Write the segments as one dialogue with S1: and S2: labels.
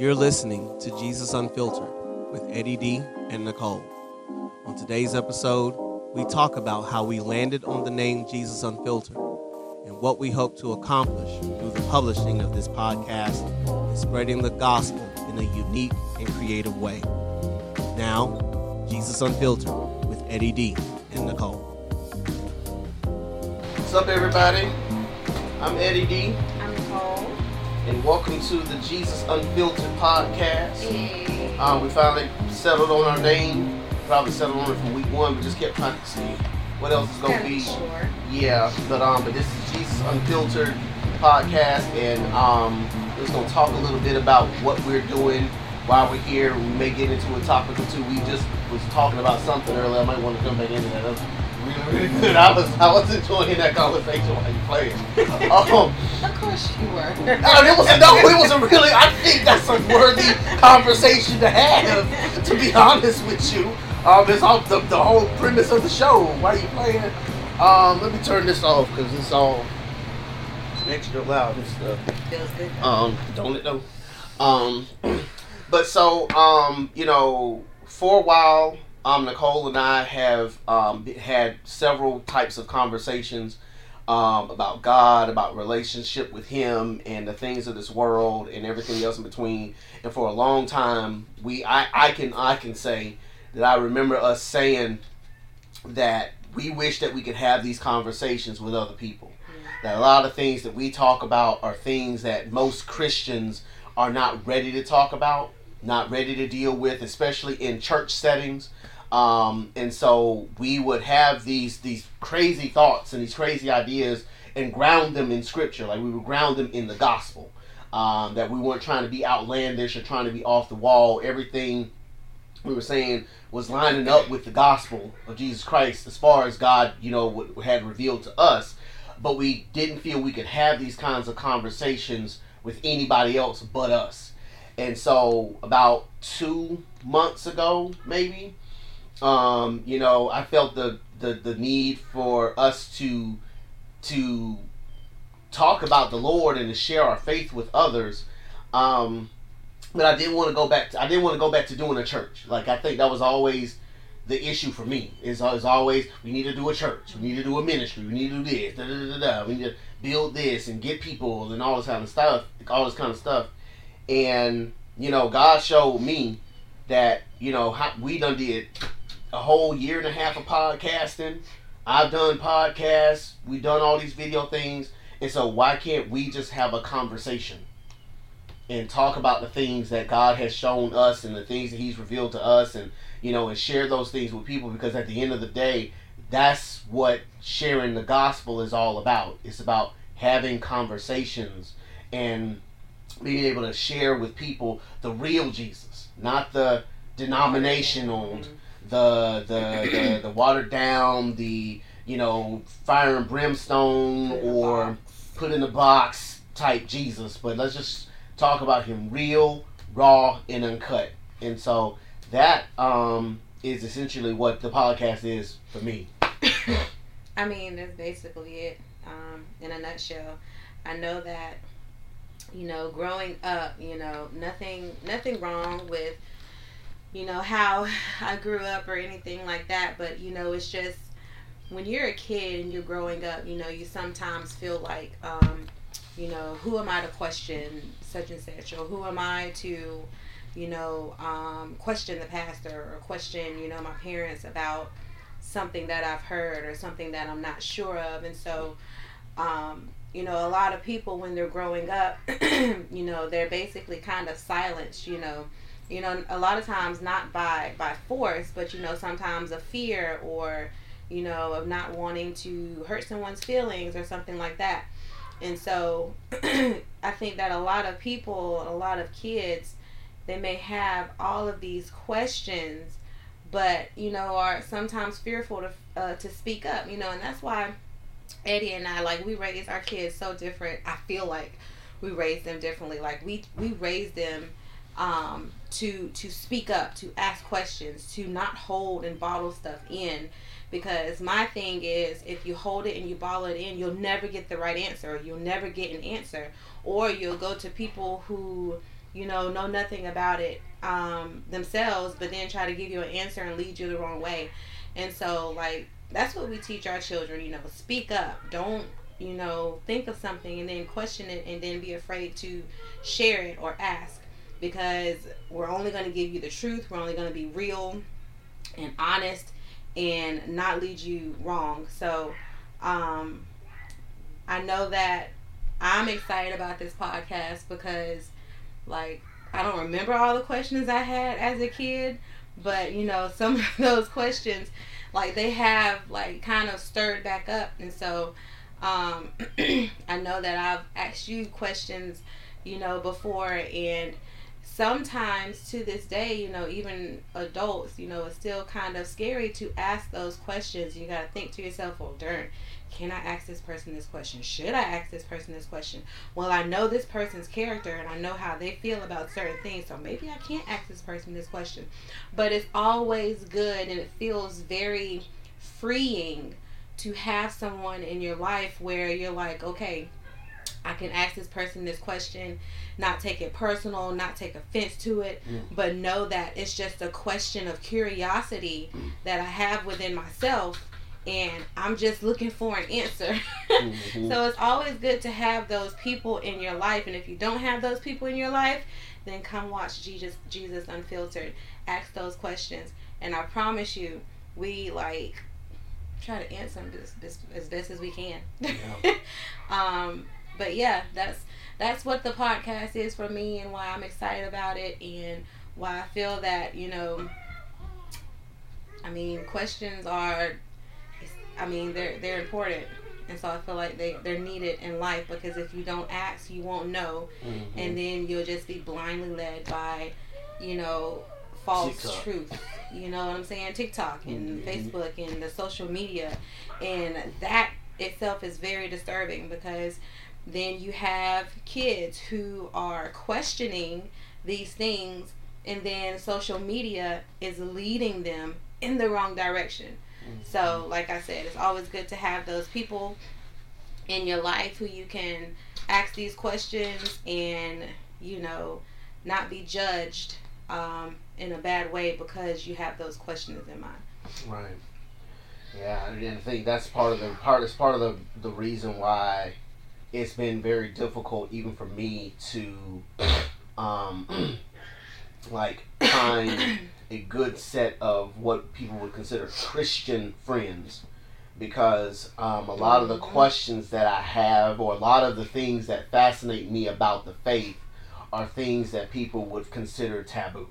S1: You're listening to Jesus Unfiltered with Eddie D and Nicole. On today's episode, we talk about how we landed on the name Jesus Unfiltered and what we hope to accomplish through the publishing of this podcast and spreading the gospel in a unique and creative way. Now, Jesus Unfiltered with Eddie D and Nicole. What's up, everybody? I'm Eddie D, welcome to the Jesus Unfiltered podcast. Um, we finally settled on our name. Probably settled on it from week one, but just kept trying to see what else is gonna be.
S2: Sure.
S1: Yeah, but um, but this is Jesus Unfiltered podcast, and um, we're just gonna talk a little bit about what we're doing while we're here. We may get into a topic or two. We just was talking about something earlier. I might want to come back into that. That was really, really good. I was I was enjoying that conversation while you playing. Um,
S2: Of course you were.
S1: no, it was no, it was a really. I think that's a worthy conversation to have. To be honest with you, um, it's all the, the whole premise of the show. Why are you playing? Um, let me turn this off because it's all extra loud and stuff.
S2: Feels good.
S1: Um, don't it though? Um, but so um, you know, for a while, um, Nicole and I have um had several types of conversations um about God, about relationship with Him, and the things of this world, and everything else in between. And for a long time, we I I can I can say that I remember us saying that we wish that we could have these conversations with other people that a lot of things that we talk about are things that most Christians are not ready to talk about, not ready to deal with, especially in church settings. Um, and so we would have these these crazy thoughts and these crazy ideas and ground them in scripture, like we would ground them in the gospel. Um, that we weren't trying to be outlandish or trying to be off the wall. Everything we were saying was lining up with the gospel of Jesus Christ as far as God, you know, had revealed to us but we didn't feel we could have these kinds of conversations with anybody else but us. And so about two months ago, maybe, um, you know, I felt the, the, the need for us to to talk about the Lord and to share our faith with others. Um, but I didn't want to go back. To, I didn't want to go back to doing a church. Like I think that was always the issue for me is, is always we need to do a church, we need to do a ministry, we need to do this, da, da, da, da, da. we need to build this and get people and all this kind of stuff, all this kind of stuff. And you know, God showed me that you know we done did a whole year and a half of podcasting. I've done podcasts, we've done all these video things, and so why can't we just have a conversation? and talk about the things that God has shown us and the things that He's revealed to us and you know and share those things with people because at the end of the day that's what sharing the gospel is all about it's about having conversations and being able to share with people the real Jesus not the denominational the the the, the watered down the you know fire and brimstone
S2: Put
S1: or
S2: box.
S1: put in a box type Jesus but let's just talk about him real, raw, and uncut. And so that um, is essentially what the podcast is for me.
S2: I mean, that's basically it. Um, in a nutshell, I know that you know, growing up, you know, nothing, nothing wrong with you know how I grew up or anything like that. But you know, it's just when you're a kid and you're growing up, you know, you sometimes feel like, um, you know, who am I to question such and such, or who am I to, you know, um, question the pastor? Or question, you know, my parents about something that I've heard or something that I'm not sure of, and so, um, you know, a lot of people when they're growing up, you know, they're basically kind of silenced, you know. You know, a lot of times not by by force, but you know, sometimes a fear or you know, of not wanting to hurt someone's feelings or something like that. And so I think that a lot of people, a lot of kids, they may have all of these questions, but you know, are sometimes fearful to uh, to speak up. You know, and that's why Eddie and I like we raise our kids so different. I feel like we raised them differently. Like we we raised them um, to to speak up, to ask questions, to not hold and bottle stuff in. Because my thing is, if you hold it and you bottle it in, you'll never get the right answer. You'll never get an answer, or you'll go to people who you know, know nothing about it um, themselves, but then try to give you an answer and lead you the wrong way. And so, like, that's what we teach our children, you know, speak up. Don't, you know, think of something and then question it and then be afraid to share it or ask because we're only going to give you the truth. We're only going to be real and honest and not lead you wrong. So, um, I know that I'm excited about this podcast because, like, I don't remember all the questions I had as a kid, but you know, some of those questions, like, they have like kind of stirred back up, and so um, I know that I've asked you questions, you know, before, and sometimes to this day, you know, even adults, you know, it's still kind of scary to ask those questions. You got to think to yourself, well, darn, can I ask this person this question? Should I ask this person this question? Well, I know this person's character and I know how they feel about certain things, so maybe I can't ask this person this question. But it's always good and it feels very freeing to have someone in your life where you're like, okay, I can ask this person this question, not take it personal, not take offense to it, mm. but know that it's just a question of curiosity mm. that I have within myself and I'm just looking for an answer. mm-hmm. So it's always good to have those people in your life. And if you don't have those people in your life, then come watch Jesus Jesus Unfiltered. Ask those questions. And I promise you, we like try to answer them this, this, as best as we can. Yeah. um, but yeah, that's that's what the podcast is for me and why I'm excited about it and why I feel that, you know, I mean, questions are I mean, they're they're important, and so I feel like they they're needed in life because if you don't ask, you won't know, mm-hmm. and then you'll just be blindly led by, you know, false TikTok. truth. You know what I'm saying? TikTok and mm-hmm. Facebook and the social media, and that itself is very disturbing because then you have kids who are questioning these things and then social media is leading them in the wrong direction so, like I said, it's always good to have those people in your life who you can ask these questions and, you know, not be judged um, in a bad way because you have those questions in mind.
S1: Right. Yeah, and I think that's part of the part. It's part of the the reason why it's been very difficult, even for me, to um, like find a good set of what people would consider Christian friends because um, a lot of the questions that I have, or a lot of the things that fascinate me about the faith, are things that people would consider taboo.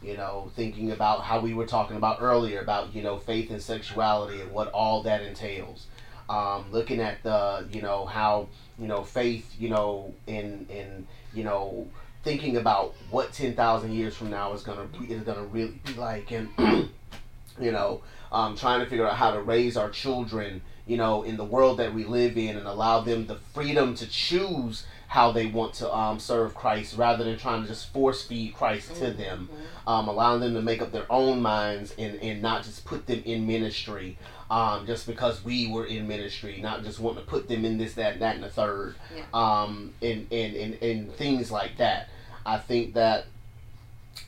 S1: You know, thinking about how we were talking about earlier about, you know, faith and sexuality and what all that entails. Um, looking at the, you know, how, you know, faith, you know, in, in, you know, thinking about what 10,000 years from now is going to be, is to really be like and you know um, trying to figure out how to raise our children you know in the world that we live in and allow them the freedom to choose how they want to um, serve Christ rather than trying to just force feed Christ to them mm-hmm. um, allowing them to make up their own minds and, and not just put them in ministry um, just because we were in ministry, not just wanting to put them in this, that, that, and the third, yeah. um, and, and, and, and things like that. I think that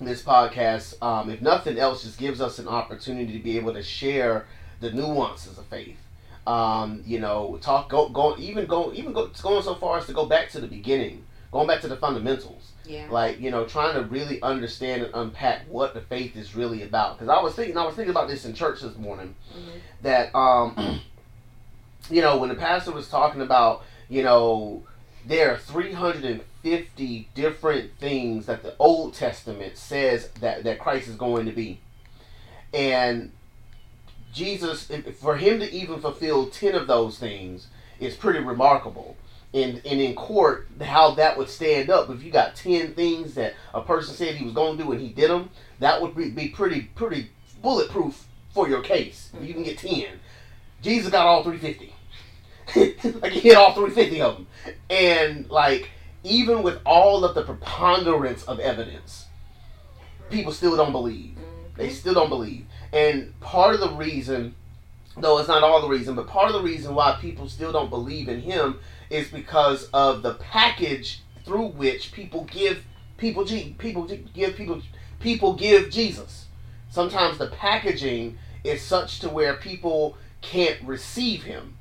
S1: this podcast, um, if nothing else, just gives us an opportunity to be able to share the nuances of faith. Um, you know, talk, go, go, even go, even go, going so far as to go back to the beginning, going back to the fundamentals. Yeah. Like you know, trying to really understand and unpack what the faith is really about. Because I was thinking, I was thinking about this in church this morning, mm-hmm. that um, you know, when the pastor was talking about, you know, there are 350 different things that the Old Testament says that, that Christ is going to be. And Jesus, for him to even fulfill 10 of those things is pretty remarkable. And, and in court, how that would stand up if you got 10 things that a person said he was going to do and he did them, that would be, be pretty, pretty bulletproof for your case. You can get 10. Jesus got all 350. like he hit all 350 of them. And like even with all of the preponderance of evidence, people still don't believe. They mm-hmm. still don't believe. And part of the reason, though it's not all the reason, but part of the reason why people still don't believe in him is because of the package through which people give people people give people people give Jesus. Sometimes the packaging is such to where people can't receive him.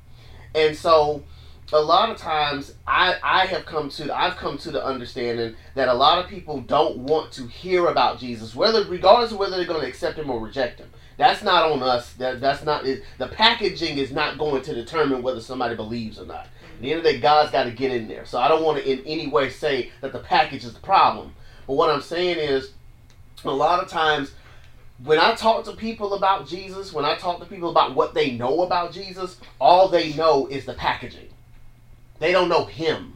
S1: And so a lot of times I, I have come to I've come to the understanding that a lot of people don't want to hear about Jesus, whether regardless of whether they're going to accept him or reject him. That's not on us. That that's not it, the packaging is not going to determine whether somebody believes or not. At the end of the day, God's got to get in there. So I don't want to in any way say that the package is the problem. But what I'm saying is, a lot of times when I talk to people about Jesus, when I talk to people about what they know about Jesus, all they know is the packaging. They don't know him.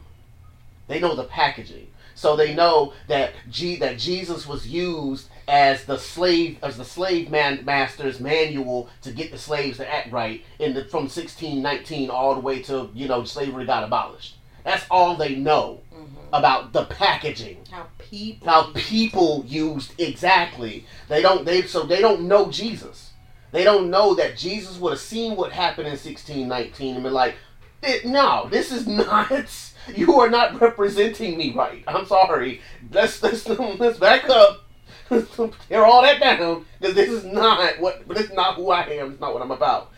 S1: They know the packaging. So they know that G, that Jesus was used as the slave as the slave man master's manual to get the slaves to act right in the from 1619 all the way to you know slavery got abolished. That's all they know mm-hmm. about the packaging.
S2: How people
S1: how people used exactly. They don't they so they don't know Jesus. They don't know that Jesus would have seen what happened in 1619 and been like, no, this is not. You are not representing me right. I'm sorry. Let's let's let's back up. Tear all that down because this is not what. This is not who I am. It's not what I'm about.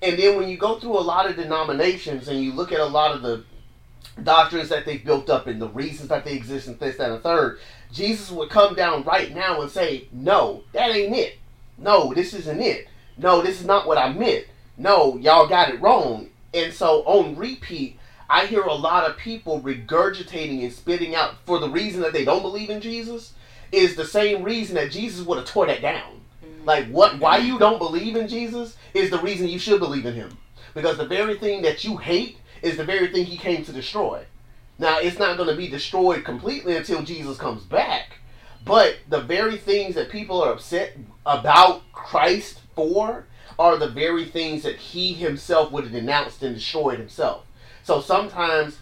S1: And then when you go through a lot of denominations and you look at a lot of the doctrines that they've built up and the reasons that they exist and this, that, and third, Jesus would come down right now and say, "No, that ain't it. No, this isn't it. No, this is not what I meant. No, y'all got it wrong." And so on repeat, I hear a lot of people regurgitating and spitting out for the reason that they don't believe in Jesus is the same reason that Jesus would have tore that down. Mm-hmm. Like what why you don't believe in Jesus is the reason you should believe in him. Because the very thing that you hate is the very thing he came to destroy. Now it's not going to be destroyed completely until Jesus comes back. But the very things that people are upset about Christ for are the very things that he himself would have denounced and destroyed himself. So sometimes,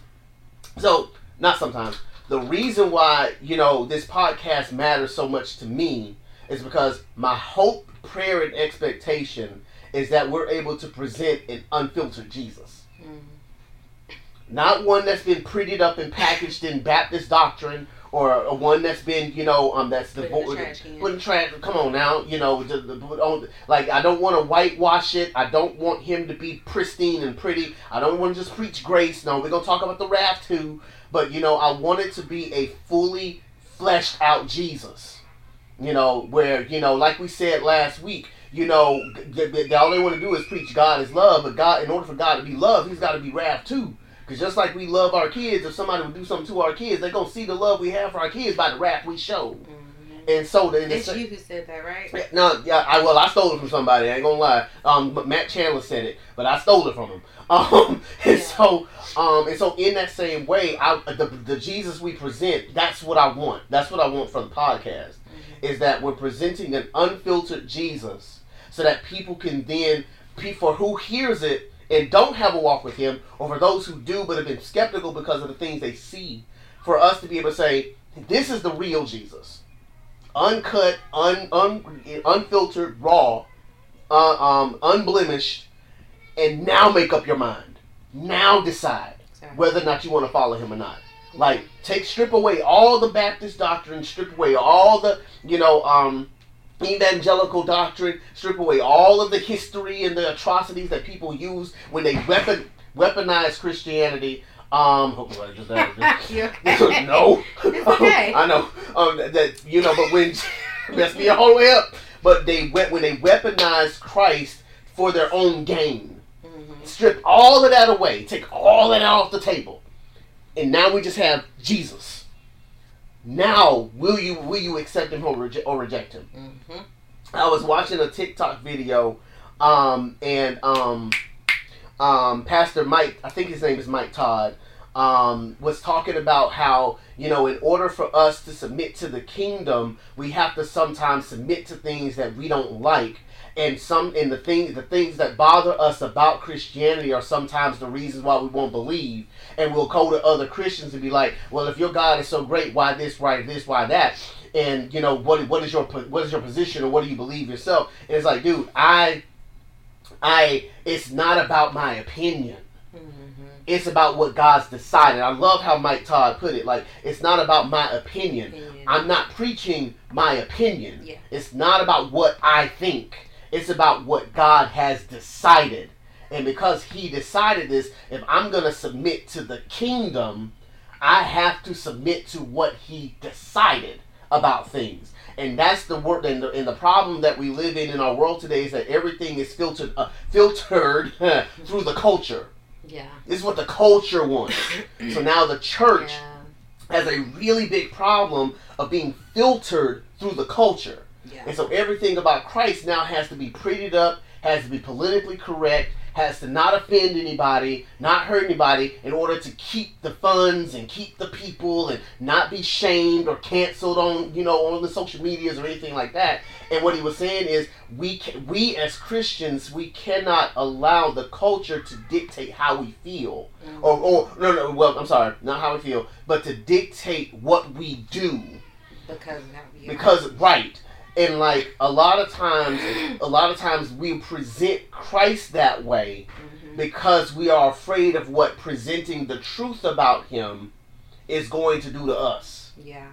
S1: so not sometimes, the reason why, you know, this podcast matters so much to me is because my hope, prayer, and expectation is that we're able to present an unfiltered Jesus. Mm-hmm. Not one that's been prettied up and packaged in Baptist doctrine or a one that's been, you know, um, that's the putting trash. Come on now, you know, the, the, like I don't want to whitewash it. I don't want him to be pristine and pretty. I don't want to just preach grace. No, we're gonna talk about the wrath too. But you know, I want it to be a fully fleshed out Jesus. You know, where you know, like we said last week, you know, all they want to do is preach God is love, but God, in order for God to be love, He's got to be wrath too. Because just like we love our kids, if somebody would do something to our kids, they're going to see the love we have for our kids by the rap we show. Mm-hmm. And so
S2: then it's you who said that, right?
S1: No, yeah, I well, I stole it from somebody. I ain't gonna lie. Um, Matt Chandler said it, but I stole it from him. Um, and yeah. so, um, and so in that same way, I the, the Jesus we present, that's what I want. That's what I want for the podcast. Mm-hmm. Is that we're presenting an unfiltered Jesus, so that people can then, for who hears it, and don't have a walk with Him, or for those who do but have been skeptical because of the things they see, for us to be able to say, this is the real Jesus. Uncut, un, un, unfiltered, raw, uh, um, unblemished, and now make up your mind. Now decide whether or not you want to follow him or not. Like, take strip away all the Baptist doctrine, strip away all the, you know, um, evangelical doctrine, strip away all of the history and the atrocities that people use when they weapon weaponize Christianity. Um, hopefully I just okay? no, okay. I know um, that you know, but when mess me all the way up. But they when they weaponize Christ for their own gain, mm-hmm. strip all of that away, take all of that off the table, and now we just have Jesus. Now, will you will you accept him or, reje- or reject him? Mm-hmm. I was watching a TikTok video, um, and um, um, Pastor Mike, I think his name is Mike Todd, um, was talking about how you know in order for us to submit to the kingdom, we have to sometimes submit to things that we don't like and some and the things the things that bother us about Christianity are sometimes the reasons why we won't believe. And we'll go to other Christians and be like, "Well, if your God is so great, why this, why this, why that?" And you know what? What is your what is your position, or what do you believe yourself? And it's like, dude, I, I, it's not about my opinion. Mm-hmm. It's about what God's decided. I love how Mike Todd put it. Like, it's not about my opinion.
S2: Opinion.
S1: I'm not preaching my opinion.
S2: Yeah.
S1: It's not about what I think. It's about what God has decided. And because He decided this, if I'm going to submit to the kingdom, I have to submit to what He decided about things. And that's the word. And the, and the problem that we live in in our world today is that everything is filtered, uh, filtered through the culture.
S2: Yeah.
S1: This is what the culture wants. so now the church
S2: Yeah.
S1: has a really big problem of being filtered through the culture.
S2: Yeah.
S1: And so everything about Christ now has to be prettied up, has to be politically correct, has to not offend anybody, not hurt anybody, in order to keep the funds and keep the people and not be shamed or canceled on you know on the social medias or anything like that. And what he was saying is we can, we as Christians we cannot allow the culture to dictate how we feel.
S2: Mhm.
S1: Or, or no no well I'm sorry not how we feel but to dictate what we do
S2: because of how we are.
S1: because right and like a lot of times a lot of times we present christ that way
S2: Mhm.
S1: because we are afraid of what presenting the truth about him is going to do to us
S2: Yeah.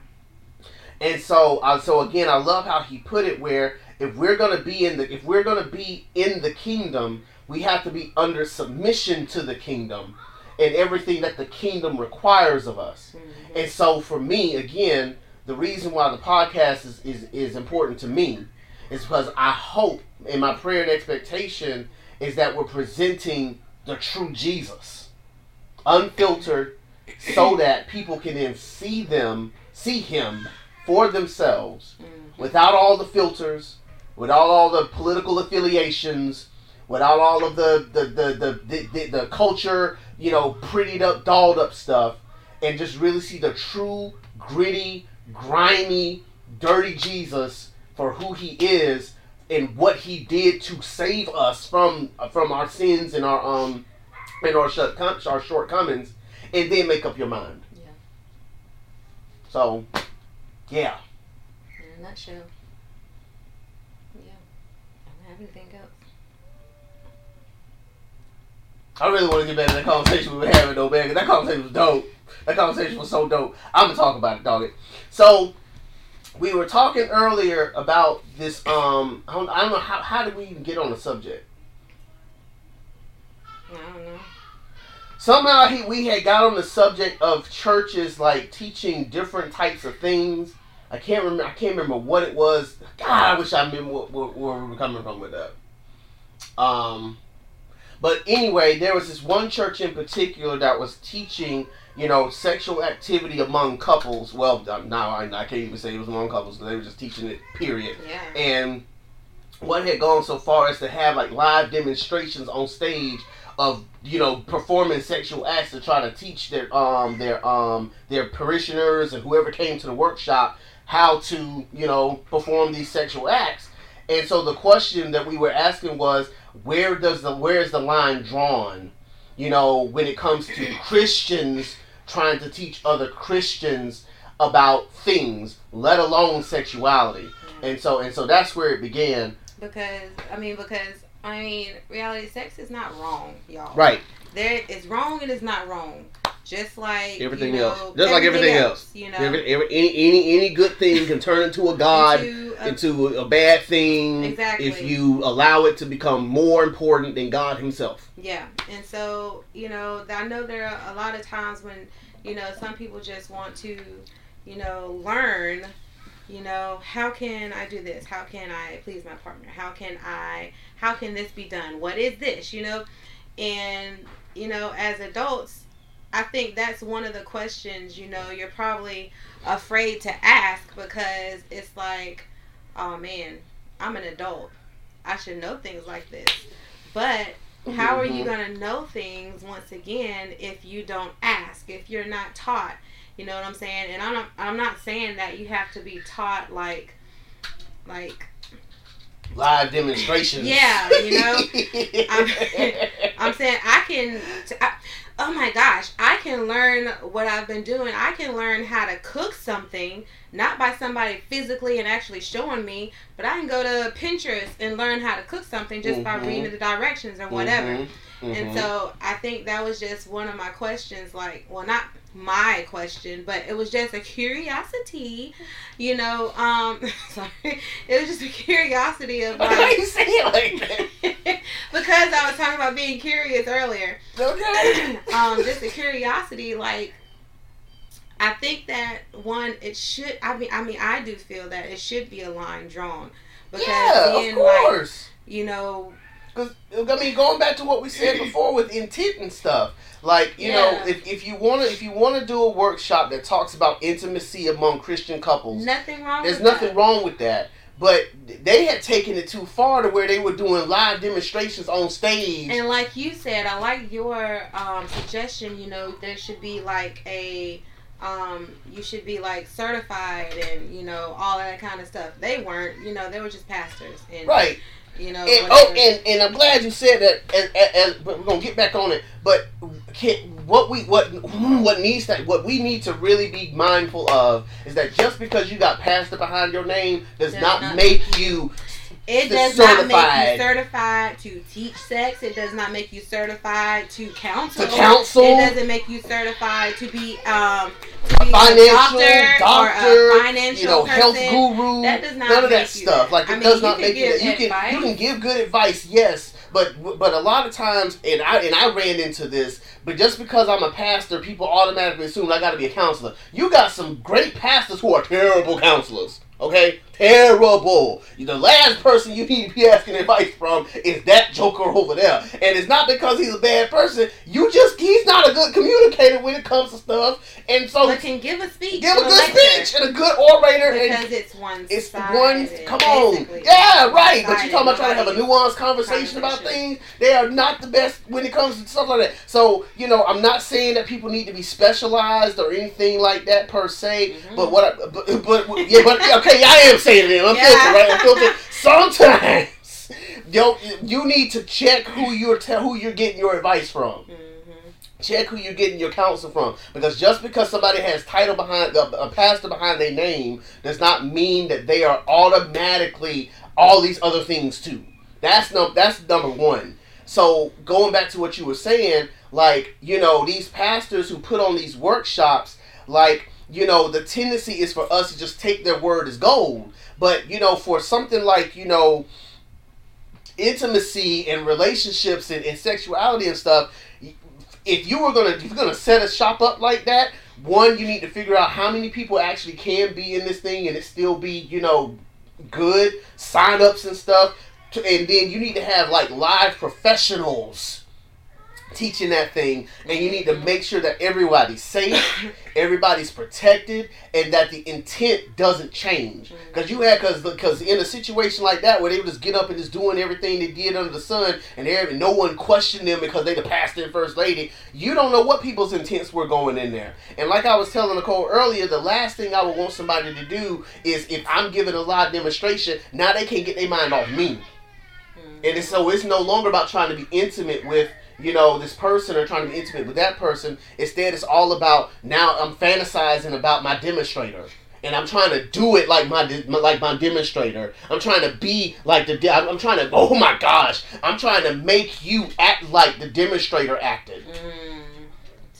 S1: and so uh, so again i love how he put it where if we're going to be in the if we're going to be in the kingdom we have to be under submission to the kingdom and everything that the kingdom requires of us
S2: Mhm.
S1: and so for me, again, the reason why the podcast is, is, is important to me is because I hope and my prayer and expectation is that we're presenting the true Jesus. Unfiltered so that people can then see them, see him for themselves
S2: Mhm.
S1: without all the filters, without all the political affiliations, without all of the the the the, the, the, the culture, you know, prettied up, dolled up stuff, and just really see the true, gritty, grimy, dirty Jesus for who he is and what he did to save us from from our sins and our um and our short our shortcomings, and then make up your mind.
S2: Yeah.
S1: So, yeah.
S2: In a nutshell. Yeah. I don't have anything else.
S1: I really want to get back to that conversation we were having though, man. 'cause that conversation was dope. That conversation was so dope. I'm gonna talk about it, dog. It. So we were talking earlier about this. Um, I don't, I don't know how how did we even get on the subject.
S2: I don't know.
S1: Somehow he we had got on the subject of churches like teaching different types of things. I can't remember. I can't remember what it was. God, I wish I remember what, what, where we were coming from with that. Um, but anyway, there was this one church in particular that was teaching, you know, sexual activity among couples. Well, now I, I can't even say it was among couples because they were just teaching it. Period.
S2: Yeah.
S1: And one had gone so far as to have like live demonstrations on stage of you know performing sexual acts to try to teach their um their um their parishioners and whoever came to the workshop how to you know perform these sexual acts and so the question that we were asking was where does the where is the line drawn you know when it comes to christians trying to teach other christians about things let alone sexuality and so and so that's where it began
S2: Because I mean, because I mean, reality sex is not wrong, y'all.
S1: right
S2: There, it's wrong and it's not wrong. Just like
S1: Everything
S2: you know,
S1: else. Just like everything else.
S2: You know.
S1: Every, every, any, any any good thing can turn into a god
S2: into a-
S1: into a bad thing
S2: Exactly.
S1: if you allow it to become more important than God Himself.
S2: Yeah, and so you know, I know there are a lot of times when you know some people just want to, you know, learn. You know, how can I do this? How can I please my partner? How can I? How can this be done? What is this? You know, and you know, as adults, I think that's one of the questions. You know, you're probably afraid to ask because it's like, oh man, I'm an adult. I should know things like this. But how are you
S1: Mhm.
S2: going to know things once again if you don't ask, if you're not taught? You know what I'm saying? And I'm not, I'm not saying that you have to be taught like like
S1: Live demonstrations.
S2: Yeah, you know, I'm- I'm saying I can I, Oh my gosh, I can learn what I've been doing. I can learn how to cook something, not by somebody physically and actually showing me, but I can go to Pinterest and learn how to cook something just by
S1: Mhm.
S2: reading the directions or whatever.
S1: Mhm.
S2: And
S1: Mhm.
S2: so I think that was just one of my questions. Like, well, not my question, but it was just a curiosity. You know, um, sorry, it was just a curiosity of
S1: Why you say it like that?
S2: because I was talking about being curious earlier.
S1: Okay.
S2: um, just a curiosity, like I think that one, it should. I mean, I mean, I do feel that it should be a line drawn because
S1: yeah,
S2: then,
S1: of
S2: like,
S1: course.
S2: you know,
S1: Because I mean, going back to what we said before with intent and stuff, like you know, if, if you wanna if you wanna do a workshop that talks about intimacy among Christian couples,
S2: nothing wrong.
S1: there's
S2: with
S1: nothing
S2: that.
S1: wrong with that. But they had taken it too far to where they were doing live demonstrations on stage.
S2: And like you said, I like your um, suggestion. You know, there should be like a, um, you should be like certified and you know all that kind of stuff. They weren't. You know, they were just pastors and
S1: right.
S2: You know.
S1: And, oh, and, and I'm glad you said that. As, as, as, but we're gonna get back on it. But can, what we what what needs to what we need to really be mindful of is that just because you got pastor behind your name does
S2: Does
S1: not
S2: not
S1: make you
S2: It does not make you certified to teach sex. It does not make you certified to counsel.
S1: To counsel.
S2: It doesn't make you certified to be um to be
S1: financial
S2: a doctor,
S1: doctor,
S2: or a financial
S1: you know, health
S2: person.
S1: guru.
S2: That does not
S1: none of that stuff.
S2: that.
S1: Like
S2: I
S1: it
S2: mean,
S1: does not make you that. You can
S2: advice.
S1: you can give good advice, yes, but but a lot of times, and I and I ran into this. But just because I'm a pastor, people automatically assume I got to be a counselor. You got some great pastors who are terrible counselors. Okay, terrible. The last person you need to be asking advice from is that joker over there, and it's not because he's a bad person. You just he's not a good communicator when it comes to stuff, and so
S2: But can give a speech.
S1: give a good
S2: lecture
S1: speech and a good orator and
S2: because it's one.
S1: it's one. Come on, yeah, right. But you
S2: One-sided.
S1: talking about trying to have a nuanced conversation about things. They are not the best when it comes to stuff like that. So you know, I'm not saying that people need to be specialized or anything like that per se.
S2: Mhm.
S1: But what? I, but, but yeah, but okay, I am saying it. I'm
S2: Yeah.
S1: right? I'm. Sometimes. Yo, you need to check who you're te- who you're getting your advice from.
S2: Mhm.
S1: Check who you're getting your counsel from, because just because somebody has title behind a, a pastor behind their name does not mean that they are automatically all these other things too. That's no, that's number one. So going back to what you were saying, like you know these pastors who put on these workshops, like you know the tendency is for us to just take their word as gold. But you know for something like you know intimacy and relationships and, and sexuality and stuff if you were gonna if you're gonna set a shop up like that, one you need to figure out how many people actually can be in this thing and it still be you know good sign ups and stuff, and then you need to have like live professionals teaching that thing, and you need to make sure that everybody's safe, everybody's protected, and that the intent doesn't change. Because you had because because in a situation like that where they would just get up and just doing everything they did under the sun, and every, no one questioned them because they the pastor and first lady. You don't know what people's intents were going in there. And like I was telling Nicole earlier, the last thing I would want somebody to do is if I'm giving a live demonstration, now they can't get their mind off me.
S2: Mhm.
S1: And it's, so it's no longer about trying to be intimate with, you know, this person or trying to be intimate with that person. Instead, it's all about now I'm fantasizing about my demonstrator. And I'm trying to do it like my, like my demonstrator. I'm trying to be like the. I'm I'm trying to. Oh my gosh! I'm trying to make you act like the demonstrator acted.
S2: Mm.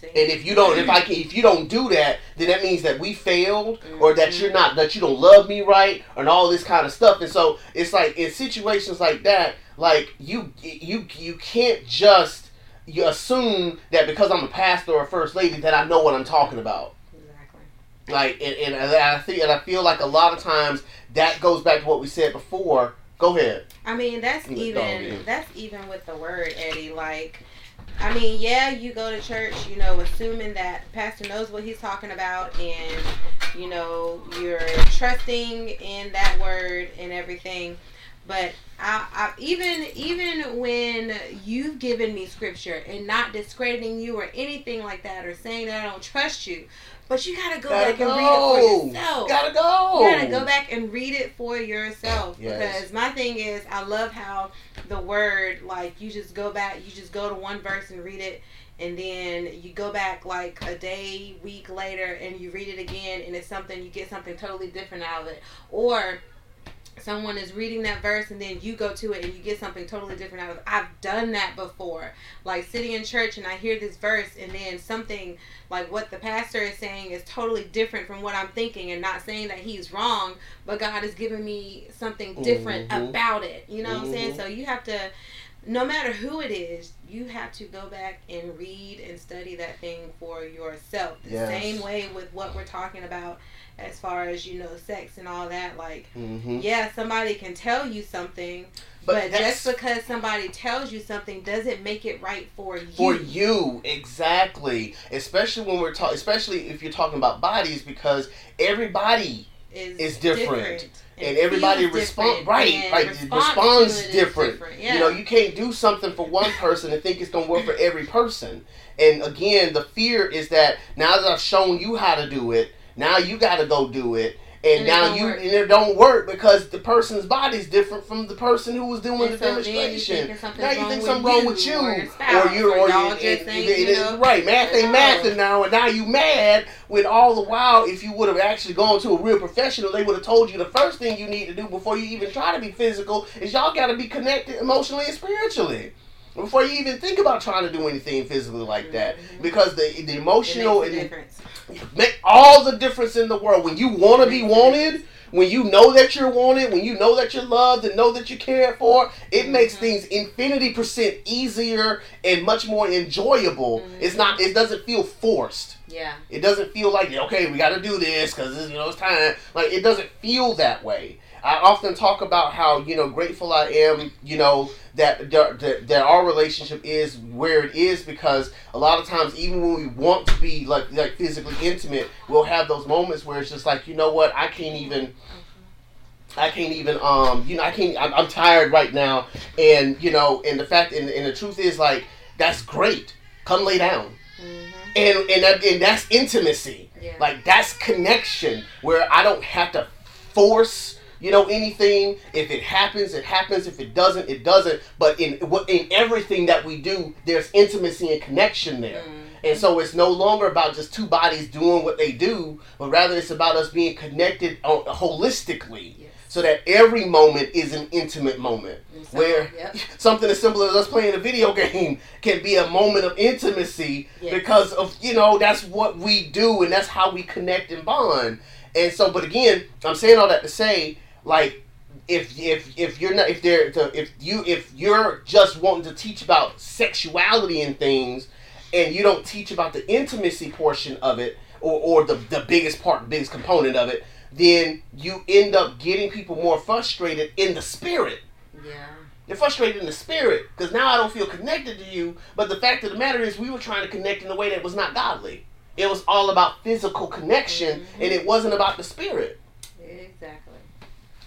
S1: And if you don't, if I can, if you don't do that, then that means that we failed, or that you're not, that you don't love me right, and all this kind of stuff. And so it's like in situations like that, like you, you, you can't just you assume that because I'm a pastor or a first lady that I know what I'm talking about.
S2: exactly.
S1: Like, and, and I think, and I feel like a lot of times that goes back to what we said before. Go ahead.
S2: I mean, that's
S1: Good
S2: even that's even with the word Eddie. Like, I mean, yeah, you go to church, you know, assuming that pastor knows what he's talking about, and you know, you're trusting in that word and everything. But I, I even even when you've given me scripture and not discrediting you or anything like that, or saying that I don't trust you, but you gotta go
S1: Gotta
S2: back and read it for yourself.
S1: Gotta go.
S2: You gotta go back and read it for yourself
S1: Yes.
S2: because my thing is I love how the word like you just go back you just go to one verse and read it and then you go back like a day week later and you read it again and it's something you get something totally different out of it or someone is reading that verse and then you go to it and you get something totally different out of it. I've done that before. Like sitting in church and I hear this verse and then something like what the pastor is saying is totally different from what I'm thinking and not saying that he's wrong, but God has given me something different
S1: Mhm.
S2: about it. You know what I'm saying?
S1: Mhm.
S2: So you have to no matter who it is, you have to go back and read and study that thing for yourself. The
S1: Yes.
S2: same way with what we're talking about as far as, you know, sex and all that. Like,
S1: hmm
S2: yeah, somebody can tell you something,
S1: But
S2: but, just because somebody tells you something doesn't make it right for you.
S1: for you exactly especially when we're talking especially if you're talking about bodies because everybody
S2: is,
S1: is different. And everybody
S2: feels
S1: respond right
S2: response
S1: responds
S2: is
S1: different,
S2: Yeah.
S1: you know you can't do something for one person and think it's going to work for every person and again the fear is that now that i've shown you how to do it now you got to go do it and,
S2: And
S1: now you
S2: work.
S1: and it don't work because the person's body is different from the person who was doing
S2: And
S1: the
S2: so then you
S1: demonstration now you think something wrong with
S2: you
S1: you,
S2: or
S1: you,
S2: or
S1: or
S2: y'all
S1: you, and-
S2: think, you know,
S1: right? Math ain't math now, and now you mad when all the while, if you would have actually gone to a real professional, they would have told you the first thing you need to do before you even try to be physical is y'all got to be connected emotionally and spiritually. Before you even think about trying to do anything physically like that,
S2: Mhm.
S1: because the the
S2: it
S1: emotional
S2: makes a
S1: and
S2: difference.
S1: make all the difference in the world when you want to be wanted when you know that you're wanted when you know that you're loved and know that you're cared for it makes
S2: Mhm.
S1: things infinity percent easier and much more enjoyable it's not it doesn't feel forced
S2: Yeah.
S1: it doesn't feel like okay we got to do this because you know it's time. Like it doesn't feel that way. I often talk about how you know grateful i am you know that that, that our relationship is where it is because a lot of times even when we want to be like like physically intimate we'll have those moments where it's just like you know what i can't even I can't even um you know I can't I'm, I'm tired right now. And you know and the fact and, and the truth is like that's great. Come lay down and and that, and that's intimacy
S2: Yeah.
S1: like that's connection where I don't have to force you know anything if it happens it happens if it doesn't it doesn't but in in everything that we do there's intimacy and connection there
S2: Mhm.
S1: and so it's no longer about just two bodies doing what they do but rather it's about us being connected holistically
S2: Yes.
S1: So that every moment is an intimate moment
S2: so-
S1: where
S2: Yep.
S1: something as simple as us playing a video game can be a moment of intimacy
S2: Yes.
S1: because of you know that's what we do and that's how we connect and bond and so but again i'm saying all that to say like if if if you're not if they're if you if you're just wanting to teach about sexuality and things and you don't teach about the intimacy portion of it or, or the, the biggest part biggest component of it then you end up getting people more frustrated in the spirit
S2: Yeah.
S1: you're frustrated in the spirit because now I don't feel connected to you. But the fact of the matter is, we were trying to connect in a way that was not godly. It was all about physical connection,
S2: Mhm.
S1: and it wasn't about the spirit.
S2: Exactly.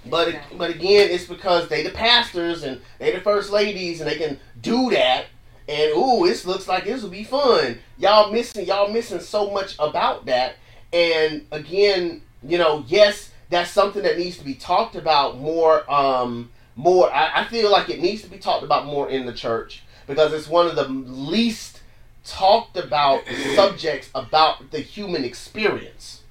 S1: But
S2: Exactly.
S1: but again, it's because they the pastors and they the first ladies, and they can do that. And ooh, this looks like this will be fun. Y'all missing y'all missing so much about that. And again, you know, yes, that's something that needs to be talked about more. Um, more. I, I feel like it needs to be talked about more in the church because it's one of the least talked about subjects about the human experience.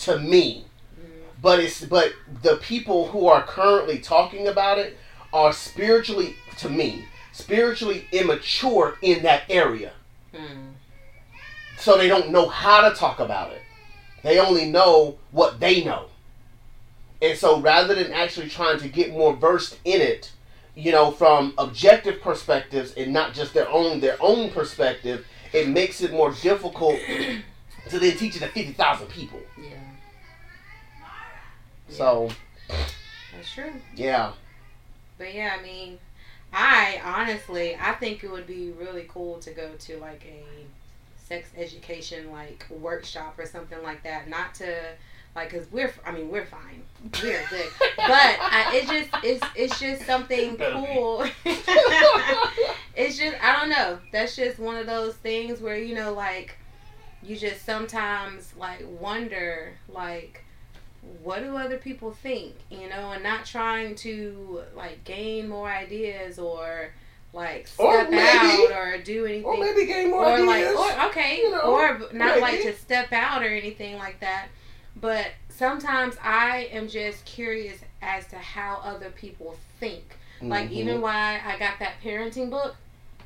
S1: To me,
S2: Mhm.
S1: but it's but the people who are currently talking about it are spiritually to me spiritually immature in that area
S2: Mm.
S1: so they don't know how to talk about it they only know what they know and so rather than actually trying to get more versed in it you know from objective perspectives and not just their own their own perspective it makes it more difficult to then teach it to 50,000 people
S2: Yeah.
S1: so
S2: That's true.
S1: yeah
S2: But yeah, I mean, I honestly, I think it would be really cool to go to like a sex education like workshop or something like that. Not to like, cause we're, I mean, we're fine, we're good, but I, it just, it's, it's just something cool. it's just, I don't know. That's just one of those things where you know, like, you just sometimes like wonder, like what do other people think you know and not trying to like gain more ideas or like
S1: Or
S2: step
S1: maybe-
S2: out or do anything
S1: Or maybe gain more
S2: or
S1: ideas.
S2: like or okay
S1: you know,
S2: or not like to step out or anything like that but sometimes i am just curious as to how other people think. Mm-hmm. Like even why I got that parenting book.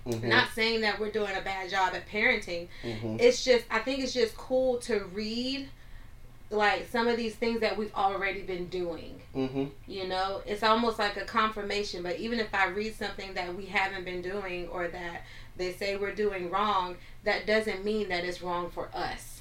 S2: Mm-hmm. Not saying that we're doing a bad job at parenting. Mm-hmm. It's just I think it's just cool to read like some of these things that we've already been doing. Mm-hmm. You know, it's almost like a confirmation. But even if I read something that we haven't been doing or that they say we're doing wrong, that doesn't mean that it's wrong for us.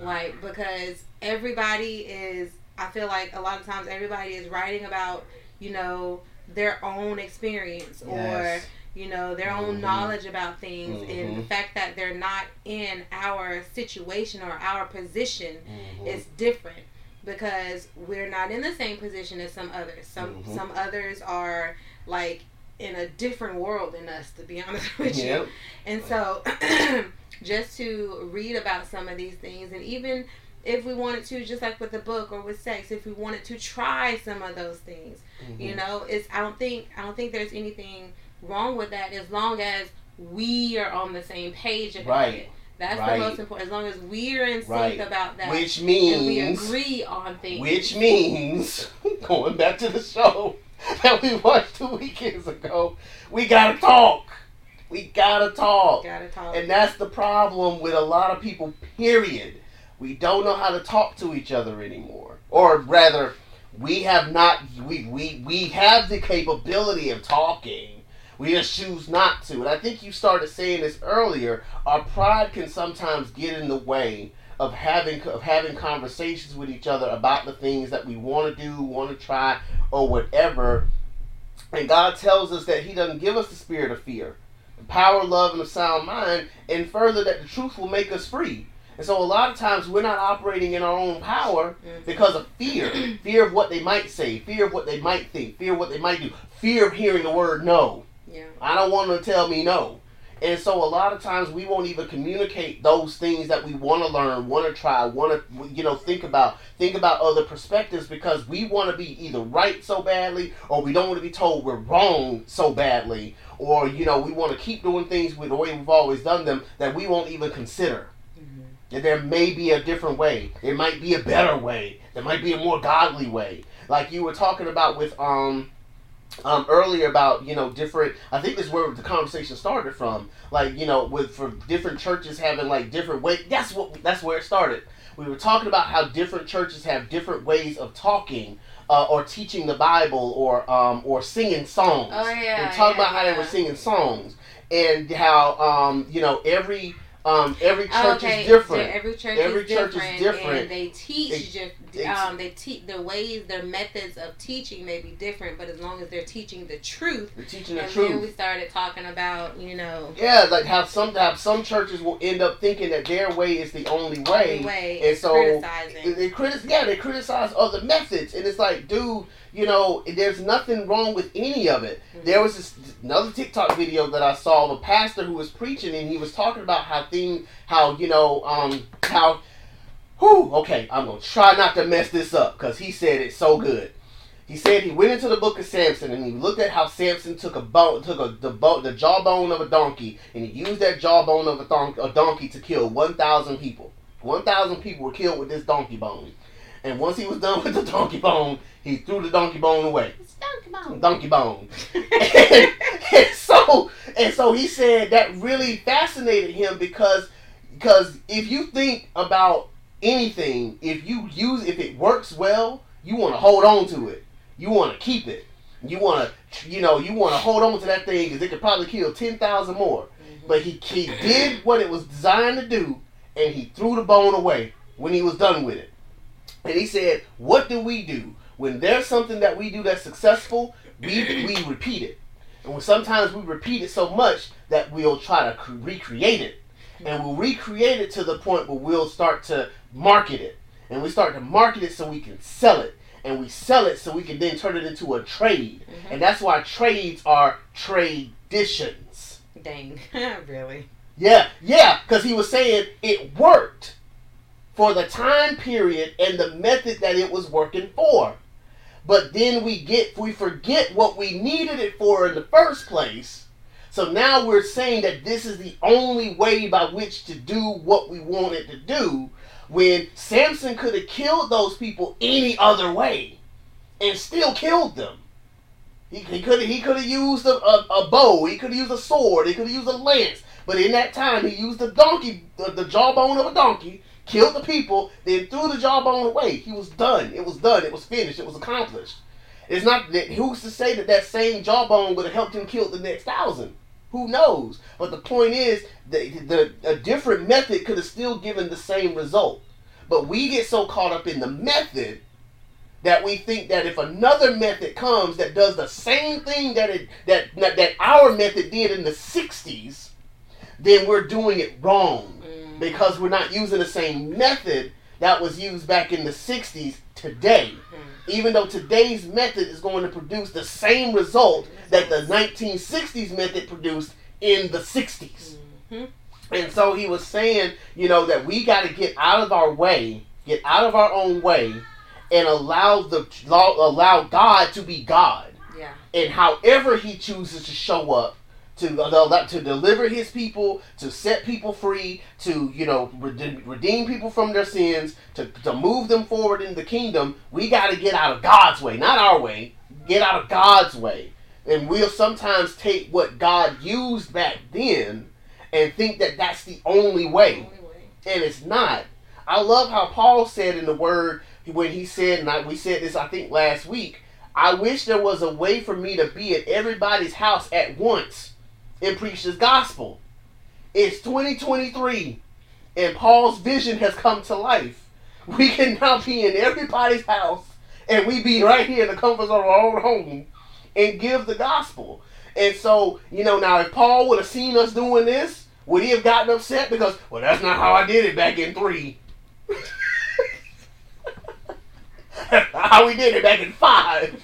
S2: Like because everybody is, I feel like a lot of times everybody is writing about you know their own experience yes. or you know, their own mm-hmm. knowledge about things mm-hmm. and the mm-hmm. fact that they're not in our situation or our position mm-hmm. is different because we're not in the same position as some others. Some mm-hmm. some others are like in a different world than us to be honest with yep. you. And so just to read about some of these things and even if we wanted to just like with the book or with sex if we wanted to try some of those things you mm-hmm. know it's i don't think i don't think there's anything wrong with that as long as we are on the same page about right. it. That's right. the most important. As long as we're in sync right. about that,
S1: which means
S2: we agree on things.
S1: Which means going back to the show that we watched two weekends ago, we gotta talk. We gotta talk.
S2: Gotta talk.
S1: And that's the problem with a lot of people. Period. We don't know how to talk to each other anymore, or rather, we have not. We we we have the capability of talking we just choose not to. And I think you started saying this earlier. Our pride can sometimes get in the way of having of having conversations with each other about the things that we want to do, want to try, or whatever. And God tells us that He doesn't give us the spirit of fear, power, love, and a sound mind, and further that the truth will make us free. And so a lot of times we're not operating in our own power mm-hmm. because of fear. fear of what they might say, fear of what they might think, fear of what they might do, fear of hearing the word no.
S2: Yeah.
S1: I don't want them to tell me no. And so a lot of times we won't even communicate those things that we want to learn, want to try, want to you know think about, think about other perspectives because we want to be either right so badly or we don't want to be told we're wrong so badly or you know we want to keep doing things with the way we've always done them that we won't even consider. Mm-hmm. That there may be a different way. There might be a better way. There might be a more godly way. Like you were talking about with um um, earlier about you know different i think this is where the conversation started from. Like you know with for different churches having like different ways that's what that's where it started. We were talking about how different churches have different ways of talking uh, or teaching the bible or um, or singing songs.
S2: Oh yeah
S1: we talking
S2: yeah,
S1: about how they were singing songs and how um, you know every um, every church okay. is different.
S2: every church, every is, church different, is different. And they teach they, um, they teach the ways, their methods of teaching may be different, but as long as they're teaching the truth,
S1: they're teaching the
S2: and
S1: truth.
S2: then we started talking about, you know,
S1: yeah, like how some how some churches will end up thinking that their way is the only way,
S2: only way
S1: and so
S2: criticizing.
S1: they criticize. Yeah, they criticize other methods, and it's like, dude you know, there's nothing wrong with any of it. Mm-hmm. There was this another TikTok video that I saw of a pastor who was preaching, and he was talking about how thing, how you know, um, how, whew, okay, I'm gonna try not to mess this up because he said it so good. He said he went into the book of Samson and he looked at how Samson took a bone, took a, the bone, the jawbone of a donkey, and he used that jawbone of a, don- a donkey to kill 1,000 people. 1,000 people were killed with this donkey bone. And once he was done with the donkey bone, he threw the donkey bone away.
S2: It's donkey bone.
S1: Donkey bone. and, and so and so he said that really fascinated him because because if you think about anything, if you use if it works well, you want to hold on to it. You want to keep it. You want to you know you want to hold on to that thing because it could probably kill ten thousand more. Mm-hmm. But he he did what it was designed to do, and he threw the bone away when he was done with it. And he said, "What do we do when there's something that we do that's successful? We we repeat it, and when sometimes we repeat it so much that we'll try to recreate it, and we'll recreate it to the point where we'll start to market it, and we start to market it so we can sell it." And we sell it so we can then turn it into a trade. Mm-hmm. And that's why trades are traditions.
S2: Dang. really?
S1: Yeah, yeah, because he was saying it worked for the time period and the method that it was working for. But then we get we forget what we needed it for in the first place. So now we're saying that this is the only way by which to do what we wanted to do when Samson could have killed those people any other way. and still killed them. He, he could he could have used a, a, a, bow. He could have used a sword. He could have used a lance. But in that time, he used the donkey, the, the jawbone of a donkey, killed the people, then threw the jawbone away. He was done. It was done. It was finished. It was accomplished. It's not that who's to say that that same jawbone would have helped him kill the next thousand. Who knows? But the point is, the, the a different method could have still given the same result. But we get so caught up in the method that we think that if another method comes that does the same thing that it that that our method did in the 60s, then we're doing it wrong. Because we're not using the same method that was used back in the 60s today. Mm. Even though today's method is going to produce the same result that the 1960s method produced in the 60s. Mm-hmm. And so he was saying, you know, that we got to get out of our way, get out of our own way, and allow the allow God to be God.
S2: Yeah.
S1: And however He chooses to show up, to to deliver His people, to set people free, to you know redeem people from their sins, to to move them forward in the kingdom. We got to get out of God's way, not our way. Get out of God's way. And we'll sometimes take what God used back then and think that that's the only way. Only way. And it's not. I love how Paul said in the word when he said, and I, we said this I think last week, I wish there was a way for me to be at everybody's house at once and preach this gospel. It's 2023 and Paul's vision has come to life. We can now be in everybody's house and we be right here in the comforts of our own home and give the gospel. And so, you know, now if Paul would have seen us doing this, would he have gotten upset? Because, well, that's not how I did it back in three. how we did it back in five.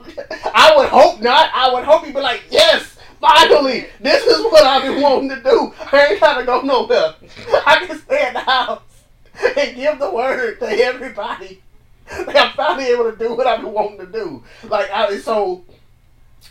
S1: I would hope not. I would hope he'd be like, yes, finally, this is what I've been wanting to do. I ain't gotta go nowhere. I can stay at the house and give the word to everybody. Like I'm finally able to do what I've been wanting to do. Like I, so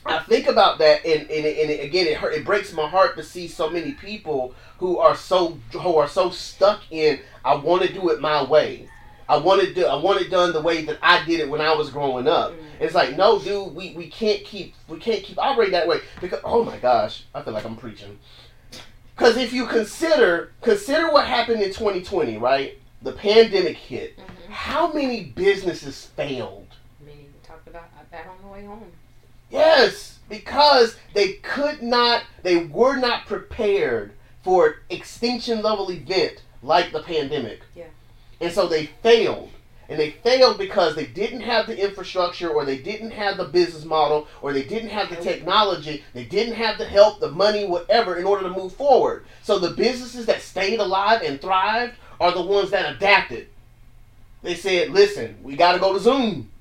S1: I think about that, and and, and it, again, it hurt, it breaks my heart to see so many people who are so who are so stuck in I want to do it my way. I want to do I want it done the way that I did it when I was growing up. Mm. It's like no, dude, we, we can't keep we can't keep operating that way because oh my gosh, I feel like I'm preaching. Because if you consider consider what happened in 2020, right? The pandemic hit. Mm-hmm. How many businesses failed?
S2: Many we talked about that on the way home.
S1: Yes, because they could not, they were not prepared for extinction level event like the pandemic.
S2: Yeah.
S1: And so they failed. And they failed because they didn't have the infrastructure or they didn't have the business model or they didn't have the technology, they didn't have the help, the money, whatever in order to move forward. So the businesses that stayed alive and thrived are the ones that adapted. They said, "Listen, we got to go to Zoom."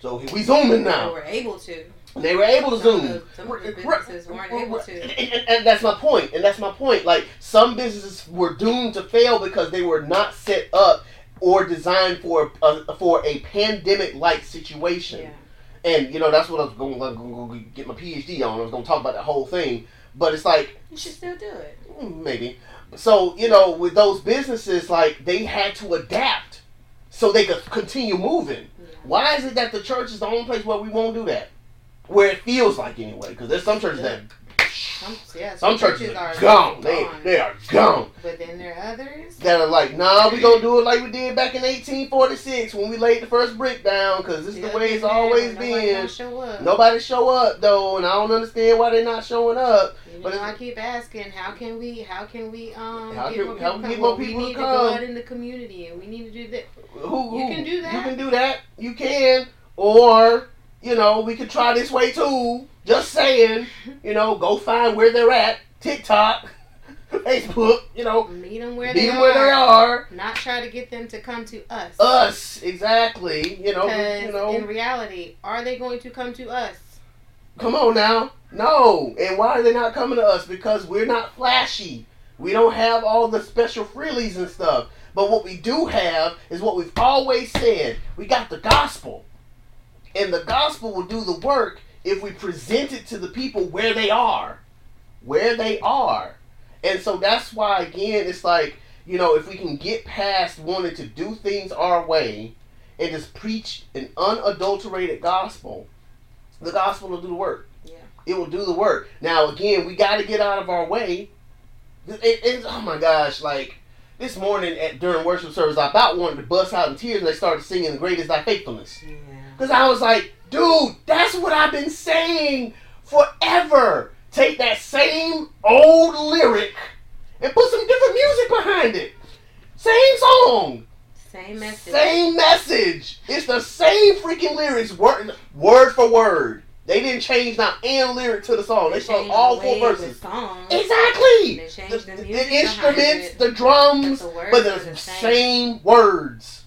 S1: So we zooming now.
S2: They were able to.
S1: They were able to
S2: some
S1: zoom.
S2: Of the, some of the businesses weren't able to.
S1: And, and, and, that's my point. And that's my point. Like some businesses were doomed to fail because they were not set up or designed for a, for a pandemic-like situation.
S2: Yeah.
S1: And you know that's what I was going to get my PhD on. I was going to talk about the whole thing. But it's like
S2: you should still do it.
S1: Mm, maybe. So you know, with those businesses, like they had to adapt so they could continue moving. Yeah. Why is it that the church is the only place where we won't do that? where it feels like anyway. Because there's some churches that
S2: some, yeah,
S1: some, some churches, churches, are gone. They they are gone.
S2: But then there are others
S1: that are like, nah, we gonna do it like we did back in 1846 when we laid the first brick down. Cause this is the way it's always been.
S2: Show
S1: Nobody show up though, and I don't understand why they're not showing up.
S2: You but know, I keep asking, how can we, how can we, um,
S1: how
S2: get
S1: can, more how people, get more people
S2: we need
S1: to,
S2: to go out in the community, and we need to do that.
S1: Who, who,
S2: you can do that.
S1: You can do that. You can, or you know, we could try this way too. Just saying, you know, go find where they're at. TikTok, Facebook, you know,
S2: meet them where,
S1: meet
S2: they,
S1: them
S2: are.
S1: where they are.
S2: Not try to get them to come to us.
S1: Us, exactly. You know, you know.
S2: In reality, are they going to come to us?
S1: Come on now. No. And why are they not coming to us? Because we're not flashy. We don't have all the special freelies and stuff. But what we do have is what we've always said. We got the gospel. And the gospel will do the work if we present it to the people where they are. Where they are. And so that's why, again, it's like, you know, if we can get past wanting to do things our way and just preach an unadulterated gospel, the gospel will do the work.
S2: Yeah.
S1: It will do the work. Now, again, we got to get out of our way. It, it's, oh my gosh, like this morning at during worship service, I about wanted to bust out in tears, and they started singing "The Great Is Thy Faithfulness."
S2: Yeah.
S1: Because I was like, dude, that's what I've been saying forever. Take that same old lyric and put some different music behind it. Same song,
S2: Same message.
S1: same message. It's the same freaking lyrics, word, word for word. They didn't change not and lyric to the song. They sung
S2: changed
S1: all four
S2: way it was
S1: verses. Exactly.
S2: They changed
S1: The,
S2: the
S1: the instruments, the drums,
S2: The
S1: but the
S2: the
S1: same.
S2: same.
S1: words.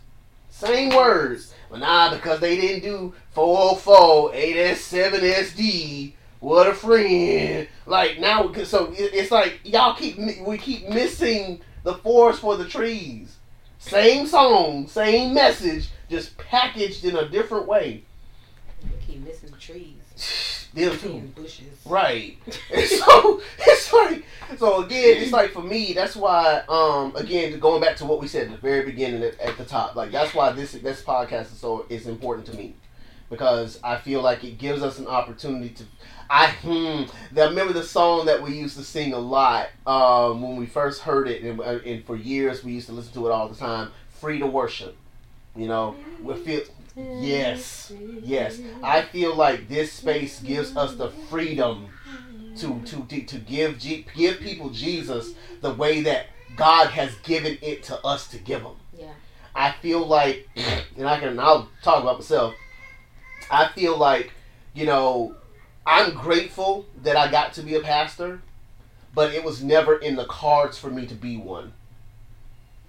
S1: Same words. But nah, because they didn't do 404, 8S7SD, what a friend. Like now, so it's like y'all keep we keep missing the forest for the trees. Same song, same message, just packaged in a different way.
S2: We keep missing the trees.
S1: Them too.
S2: bushes.
S1: Right. So it's like so again, it's like for me, that's why um again going back to what we said at the very beginning at, at the top, like that's why this this podcast is so is important to me. Because I feel like it gives us an opportunity to I hmm I remember the song that we used to sing a lot um when we first heard it and, and for years we used to listen to it all the time, Free to Worship. You know, we feel Yes. Yes, I feel like this space gives us the freedom to to to give give people Jesus the way that God has given it to us to give them.
S2: Yeah.
S1: I feel like, and I can I'll talk about myself. I feel like, you know, I'm grateful that I got to be a pastor, but it was never in the cards for me to be one.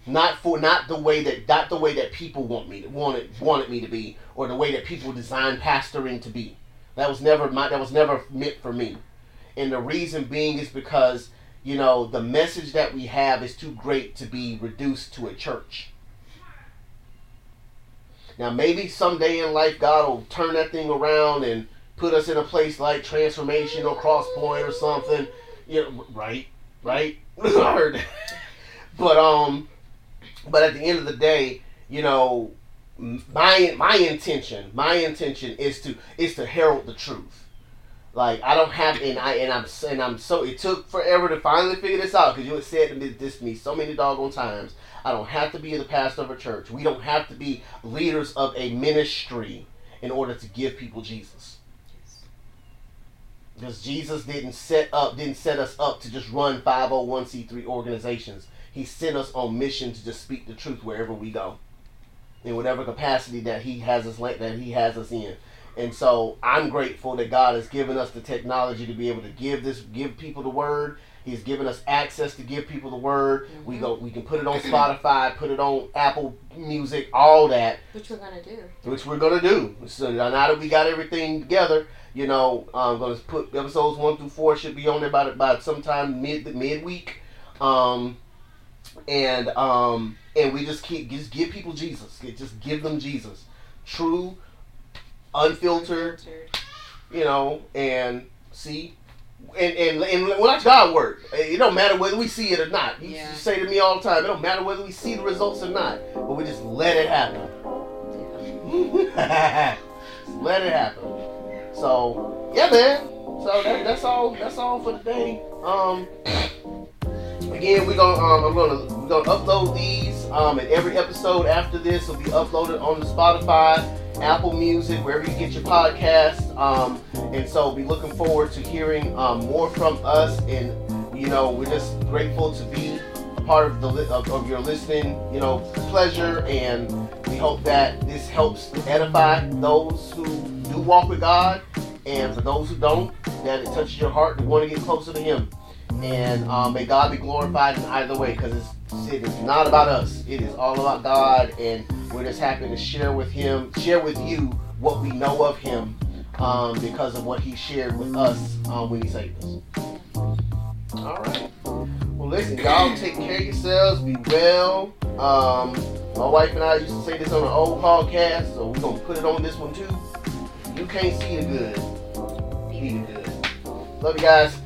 S1: Not for not the way that not the way that people want me to wanted wanted me to be, or the way that people design pastoring to be. That was never my that was never meant for me. And the reason being is because, you know, the message that we have is too great to be reduced to a church. Now maybe someday in life God will turn that thing around and put us in a place like transformation or cross point or something. You know, right, right. Heard. But um, but at the end of the day, you know, my my intention, my intention is to is to herald the truth. Like I don't have, and I and I'm and I'm so. It took forever to finally figure this out because you had said to me this to me so many doggone times. I don't have to be the pastor of a church. We don't have to be leaders of a ministry in order to give people Jesus. Because Jesus didn't set up, didn't set us up to just run 501c3 organizations. He sent us on mission to just speak the truth wherever we go, in whatever capacity that He has us that He has us in. And so I'm grateful that God has given us the technology to be able to give this, give people the word. He's given us access to give people the word. We go, we can put it on Spotify, put it on Apple Music, all that
S2: Which we're gonna do.
S1: which we're gonna do. So now that we got everything together, you know, I'm gonna put episodes one through four should be on there by by sometime mid midweek, um, and um, and we just keep just give people Jesus, just give them Jesus, true, unfiltered, you know, and see. And, and, and well, that's God work. It don't matter whether we see it or not. You
S2: Yeah.
S1: say to me all the time, it don't matter whether we see the results or not, but we just let it happen. Let it happen. So yeah, man. So that, that's all. That's all for today. Um, again, we're gonna um, I'm gonna we're gonna upload these. Um, and every episode after this will be uploaded on the Spotify, Apple Music, wherever you get your podcast. Um, and so be looking forward to hearing um, more from us. And you know, we're just grateful to be part of the of, of your listening. You know, pleasure and we hope that this helps edify those who do walk with God, and for those who don't, that it touches your heart to want to get closer to Him. And um, may God be glorified in either way, because it's not about us. It is all about God, and we're just happy to share with Him, share with you what we know of Him, um, because of what He shared with us um, when He saved us. All right. Well, listen, y'all take care of yourselves. Be well. Um, my wife and I used to say this on an old podcast, so we're gonna put it on this one too. You can't see the good, be the good. Love you guys.